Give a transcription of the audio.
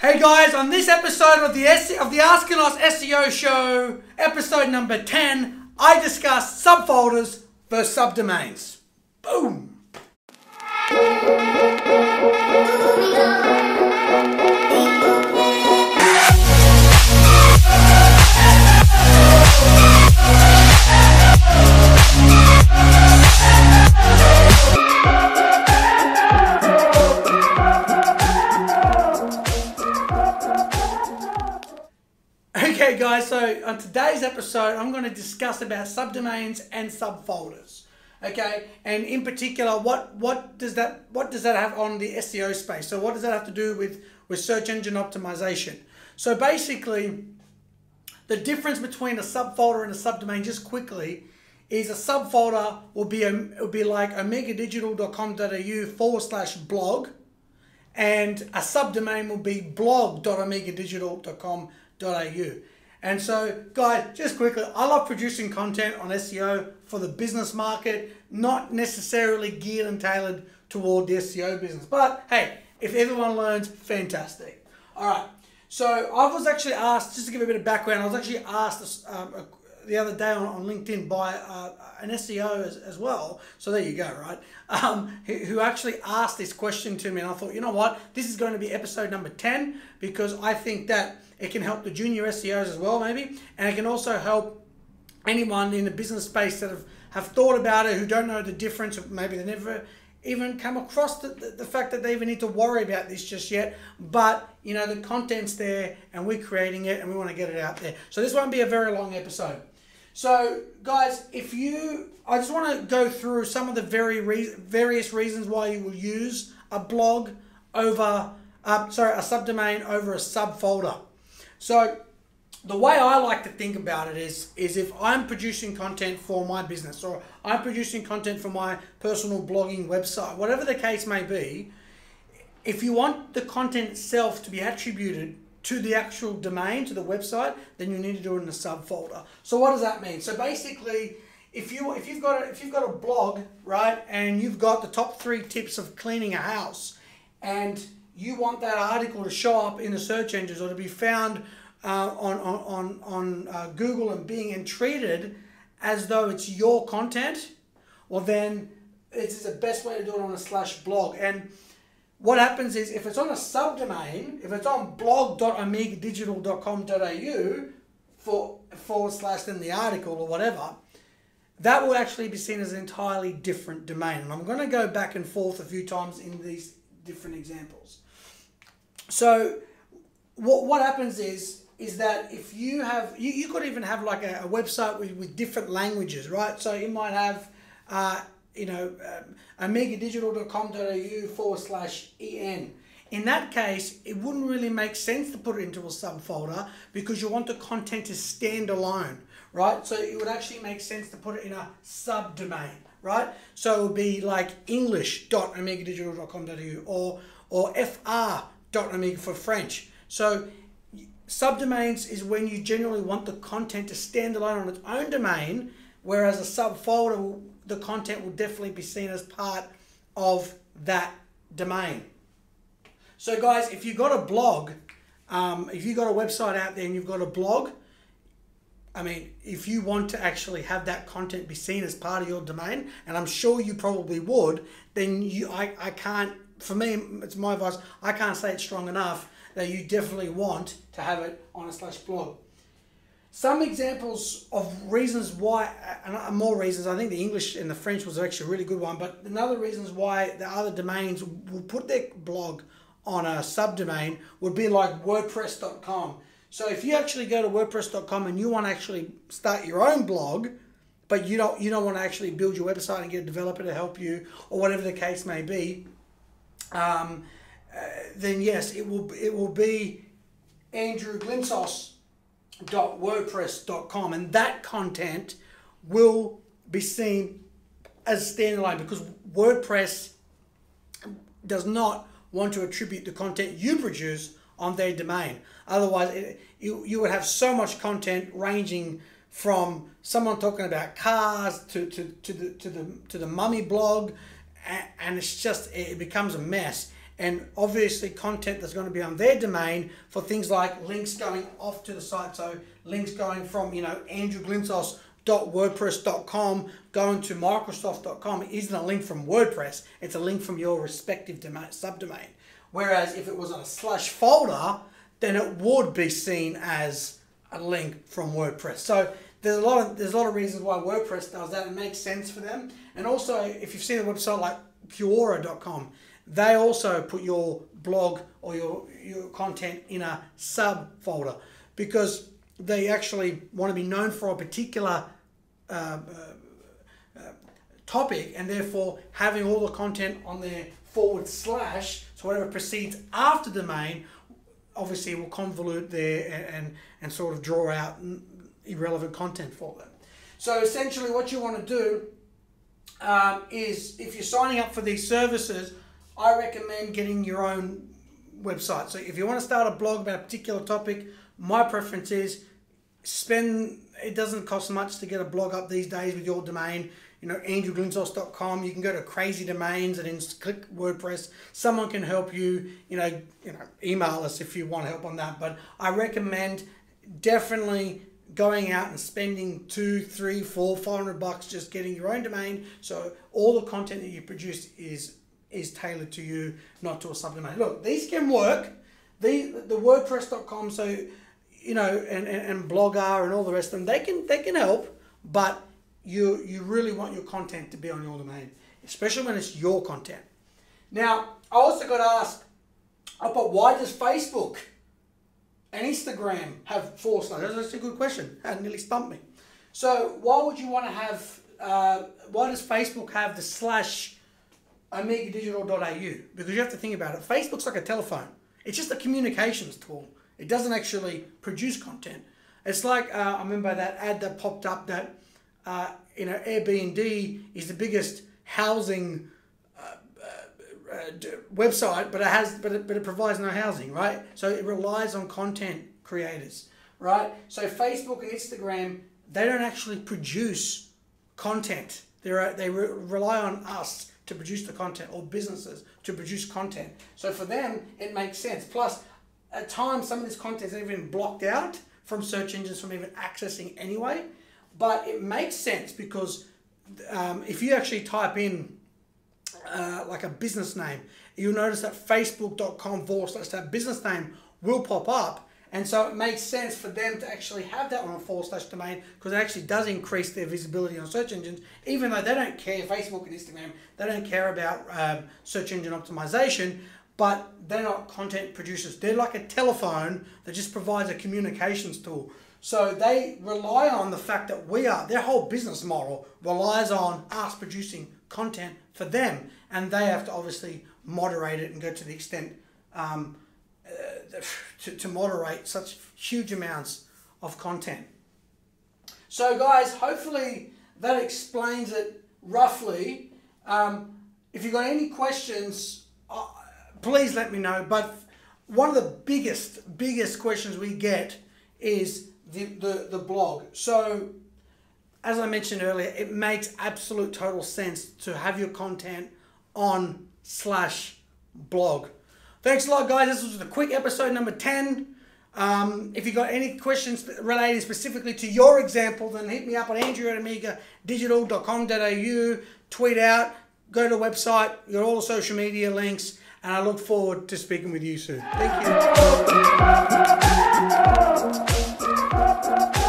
Hey guys, on this episode of the S- of the SEO show, episode number 10, I discuss subfolders versus subdomains. Boom. Okay guys, so on today's episode, I'm going to discuss about subdomains and subfolders. Okay, and in particular, what what does that what does that have on the SEO space? So what does that have to do with with search engine optimization? So basically, the difference between a subfolder and a subdomain, just quickly, is a subfolder will be a will be like omegadigital.com.au forward slash blog, and a subdomain will be blog.omegadigital.com.au. And so, guys, just quickly, I love producing content on SEO for the business market, not necessarily geared and tailored toward the SEO business. But hey, if everyone learns, fantastic. All right. So I was actually asked, just to give a bit of background, I was actually asked um, the other day on, on LinkedIn by uh, an SEO as, as well. So there you go, right? Um, who, who actually asked this question to me, and I thought, you know what, this is going to be episode number 10 because I think that it can help the junior SEOs as well, maybe, and it can also help anyone in the business space that have, have thought about it, who don't know the difference, maybe they never even come across the, the, the, fact that they even need to worry about this just yet. But, you know, the content's there and we're creating it and we want to get it out there. So this won't be a very long episode. So, guys, if you, I just want to go through some of the very re- various reasons why you will use a blog over, uh, sorry, a subdomain over a subfolder. So, the way I like to think about it is is if I'm producing content for my business or I'm producing content for my personal blogging website, whatever the case may be, if you want the content itself to be attributed to the actual domain, to the website, then you need to do it in a subfolder. So what does that mean? So basically, if you if you've got a, if you've got a blog, right, and you've got the top three tips of cleaning a house, and you want that article to show up in the search engines or to be found uh, on on on, on uh, Google and Bing and treated as though it's your content, well then it's the best way to do it on a slash blog and what happens is if it's on a subdomain, if it's on blog.omegadigital.com.au for forward slash then the article or whatever, that will actually be seen as an entirely different domain. And I'm going to go back and forth a few times in these different examples. So what, what happens is is that if you have you, you could even have like a, a website with, with different languages, right? So you might have uh, you know, um, omegadigital.com.au forward slash en. In that case, it wouldn't really make sense to put it into a subfolder because you want the content to stand alone, right? So it would actually make sense to put it in a subdomain, right? So it would be like english.omegadigital.com.au or, or fr.omega for French. So subdomains is when you generally want the content to stand alone on its own domain, whereas a subfolder the content will definitely be seen as part of that domain. So, guys, if you've got a blog, um, if you've got a website out there and you've got a blog, I mean, if you want to actually have that content be seen as part of your domain, and I'm sure you probably would, then you, I, I can't, for me, it's my advice, I can't say it strong enough that you definitely want to have it on a slash blog. Some examples of reasons why, and more reasons, I think the English and the French was actually a really good one, but another reasons why the other domains will put their blog on a subdomain would be like WordPress.com. So if you actually go to WordPress.com and you want to actually start your own blog, but you don't you don't want to actually build your website and get a developer to help you or whatever the case may be, um, uh, then yes, it will it will be Andrew Glyntzos wordpress.com and that content will be seen as standalone because WordPress does not want to attribute the content you produce on their domain. Otherwise, it, you, you would have so much content ranging from someone talking about cars to, to, to the to the to the mummy blog and, and it's just it becomes a mess and obviously content that's going to be on their domain for things like links going off to the site. So links going from, you know, andrewglyntzos.wordpress.com going to microsoft.com isn't a link from WordPress. It's a link from your respective domain, subdomain. Whereas if it was on a slash folder, then it would be seen as a link from WordPress. So there's a lot of there's a lot of reasons why WordPress does that. It makes sense for them. And also, if you've seen a website like Quora.com, they also put your blog or your, your content in a subfolder because they actually want to be known for a particular uh, uh, uh, topic and therefore having all the content on their forward slash, so whatever precedes after the main obviously will convolute there and, and, and sort of draw out irrelevant content for them. So essentially what you want to do um, is if you're signing up for these services, I recommend getting your own website. So if you want to start a blog about a particular topic, my preference is spend, it doesn't cost much to get a blog up these days with your domain. You know, andrewglyntzos.com. You can go to crazy domains and then click WordPress. Someone can help you. You know, you know, email us if you want help on that. But I recommend definitely going out and spending two, three, four, five hundred bucks just getting your own domain. So all the content that you produce is is tailored to you, not to a subdomain. Look, these can work. The the WordPress.com, so you know, and, and, and Blogger and all the rest of them, they can they can help, but you you really want your content to be on your domain, especially when it's your content. Now, I also got asked, oh, but why does Facebook and Instagram have four stars? That's a good question. That nearly stumped me. So why would you want to have? Uh, why does Facebook have the slash omegadigital.au because you have to think about it. Facebook's like a telephone. It's just a communications tool. It doesn't actually produce content. It's like uh, I remember that ad that popped up that uh, you know Airbnb is the biggest housing uh, uh, uh website, but it has but it, but it provides no housing, right? So it relies on content creators, right? So Facebook and Instagram they don't actually produce content. They're, they re- rely on us to produce the content or businesses to produce content. So for them, it makes sense. Plus, at times, some of this content is even blocked out from search engines from even accessing anyway. But it makes sense because um, if you actually type in uh, like a business name, you'll notice that facebook.com forward slash that business name will pop up and so it makes sense for them to actually have that on a forward slash domain because it actually does increase their visibility on search engines, even though they don't care, Facebook and Instagram, they don't care about um, search engine optimization, but they're not content producers. They're like a telephone that just provides a communications tool. So they rely on the fact that we are, their whole business model relies on us producing content for them. And they have to obviously moderate it and go to the extent um, to, to moderate such huge amounts of content. So, guys, hopefully that explains it roughly. Um, if you've got any questions, uh, please let me know. But one of the biggest, biggest questions we get is the, the, the blog. So, as I mentioned earlier, it makes absolute total sense to have your content on slash blog. Thanks a lot, guys. This was the quick episode number 10. Um, if you got any questions relating specifically to your example, then hit me up on Andrew at OmegaDigital.com.au. Tweet out, go to the website, you got all the social media links, and I look forward to speaking with you soon. Thank you.